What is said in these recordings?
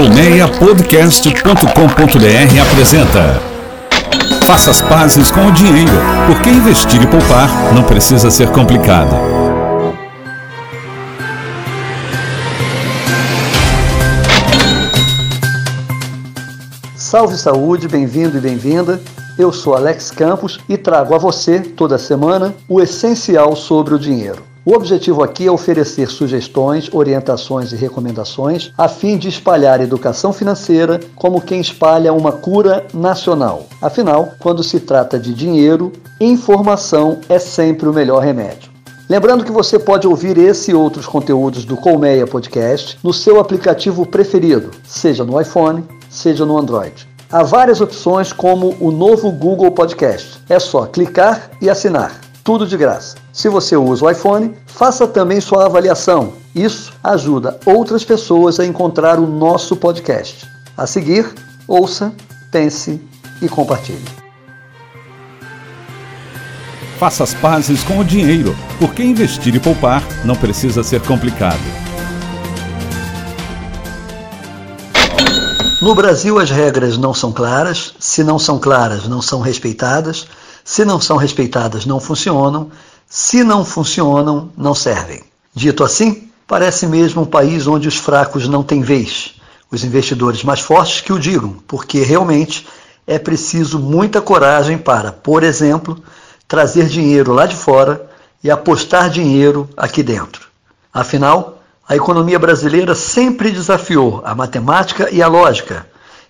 Colmeiapodcast.com.br apresenta Faça as pazes com o dinheiro, porque investir e poupar não precisa ser complicado. Salve saúde, bem-vindo e bem-vinda. Eu sou Alex Campos e trago a você, toda semana, o essencial sobre o dinheiro. O objetivo aqui é oferecer sugestões, orientações e recomendações a fim de espalhar educação financeira como quem espalha uma cura nacional. Afinal, quando se trata de dinheiro, informação é sempre o melhor remédio. Lembrando que você pode ouvir esse e outros conteúdos do Colmeia Podcast no seu aplicativo preferido, seja no iPhone, seja no Android. Há várias opções como o novo Google Podcast. É só clicar e assinar tudo de graça. Se você usa o iPhone, faça também sua avaliação. Isso ajuda outras pessoas a encontrar o nosso podcast. A seguir, ouça, pense e compartilhe. Faça as pazes com o dinheiro, porque investir e poupar não precisa ser complicado. No Brasil, as regras não são claras, se não são claras, não são respeitadas se não são respeitadas, não funcionam. Se não funcionam, não servem. Dito assim, parece mesmo um país onde os fracos não têm vez. Os investidores mais fortes que o digam, porque realmente é preciso muita coragem para, por exemplo, trazer dinheiro lá de fora e apostar dinheiro aqui dentro. Afinal, a economia brasileira sempre desafiou a matemática e a lógica,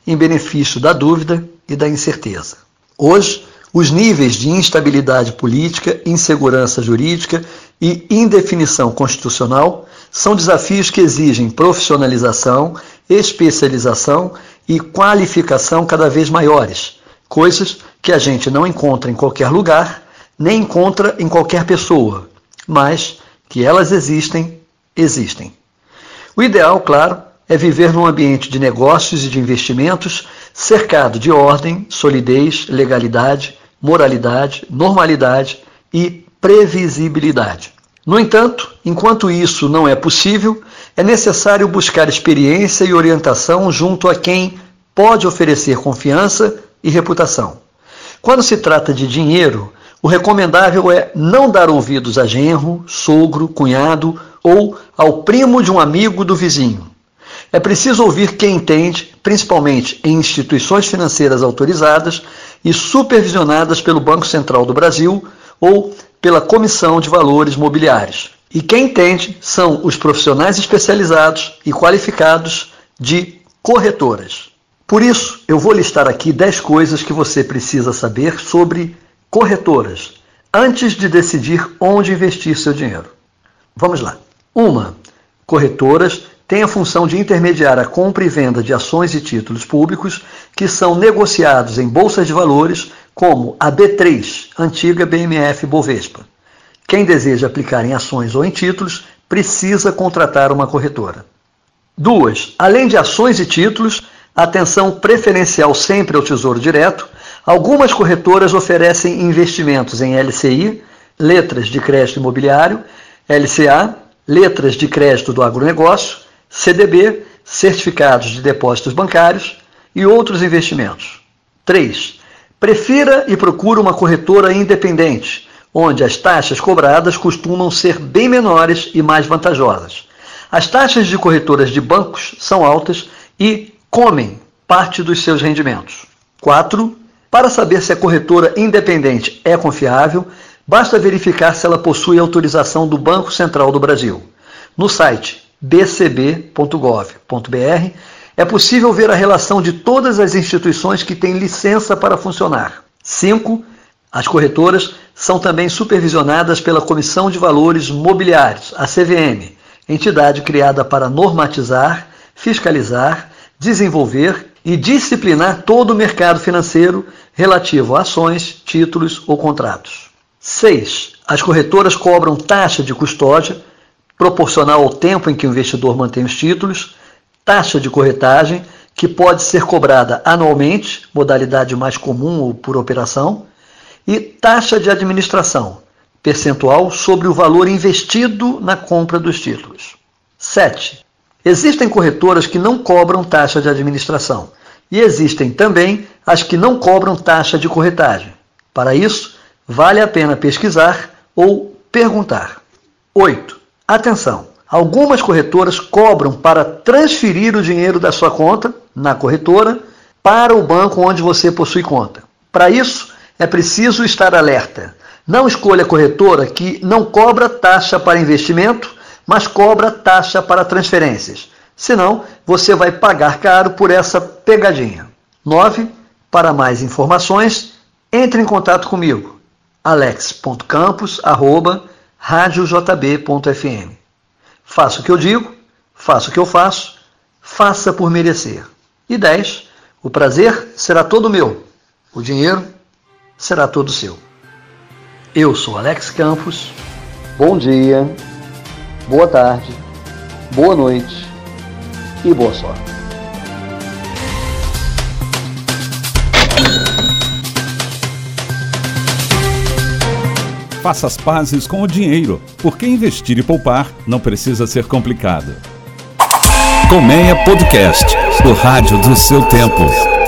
em benefício da dúvida e da incerteza. Hoje, os níveis de instabilidade política, insegurança jurídica e indefinição constitucional são desafios que exigem profissionalização, especialização e qualificação cada vez maiores, coisas que a gente não encontra em qualquer lugar, nem encontra em qualquer pessoa, mas que elas existem, existem. O ideal, claro, é viver num ambiente de negócios e de investimentos cercado de ordem, solidez, legalidade, moralidade, normalidade e previsibilidade. No entanto, enquanto isso não é possível, é necessário buscar experiência e orientação junto a quem pode oferecer confiança e reputação. Quando se trata de dinheiro, o recomendável é não dar ouvidos a genro, sogro, cunhado ou ao primo de um amigo do vizinho. É preciso ouvir quem entende, principalmente em instituições financeiras autorizadas e supervisionadas pelo Banco Central do Brasil ou pela Comissão de Valores Mobiliários. E quem entende são os profissionais especializados e qualificados de corretoras. Por isso, eu vou listar aqui 10 coisas que você precisa saber sobre corretoras antes de decidir onde investir seu dinheiro. Vamos lá. Uma, corretoras tem a função de intermediar a compra e venda de ações e títulos públicos que são negociados em bolsas de valores, como a B3, antiga BMF Bovespa. Quem deseja aplicar em ações ou em títulos precisa contratar uma corretora. Duas, além de ações e títulos, atenção preferencial sempre ao Tesouro Direto, algumas corretoras oferecem investimentos em LCI, letras de crédito imobiliário, LCA, letras de crédito do agronegócio, CDB, certificados de depósitos bancários e outros investimentos. 3. Prefira e procure uma corretora independente, onde as taxas cobradas costumam ser bem menores e mais vantajosas. As taxas de corretoras de bancos são altas e comem parte dos seus rendimentos. 4. Para saber se a corretora independente é confiável, basta verificar se ela possui autorização do Banco Central do Brasil. No site bcb.gov.br, é possível ver a relação de todas as instituições que têm licença para funcionar. 5. As corretoras são também supervisionadas pela Comissão de Valores Mobiliários, a CVM, entidade criada para normatizar, fiscalizar, desenvolver e disciplinar todo o mercado financeiro relativo a ações, títulos ou contratos. 6. As corretoras cobram taxa de custódia proporcional ao tempo em que o investidor mantém os títulos, taxa de corretagem, que pode ser cobrada anualmente, modalidade mais comum ou por operação, e taxa de administração, percentual sobre o valor investido na compra dos títulos. 7. Existem corretoras que não cobram taxa de administração e existem também as que não cobram taxa de corretagem. Para isso, vale a pena pesquisar ou perguntar. 8. Atenção! Algumas corretoras cobram para transferir o dinheiro da sua conta na corretora para o banco onde você possui conta. Para isso, é preciso estar alerta. Não escolha corretora que não cobra taxa para investimento, mas cobra taxa para transferências. Senão, você vai pagar caro por essa pegadinha. 9. Para mais informações, entre em contato comigo. alex.campos@radiojb.fm. Faça o que eu digo, faça o que eu faço, faça por merecer. E 10. O prazer será todo meu. O dinheiro será todo seu. Eu sou Alex Campos. Bom dia, boa tarde, boa noite e boa sorte. Faça as pazes com o dinheiro, porque investir e poupar não precisa ser complicado. Colmeia Podcast, o rádio do seu tempo.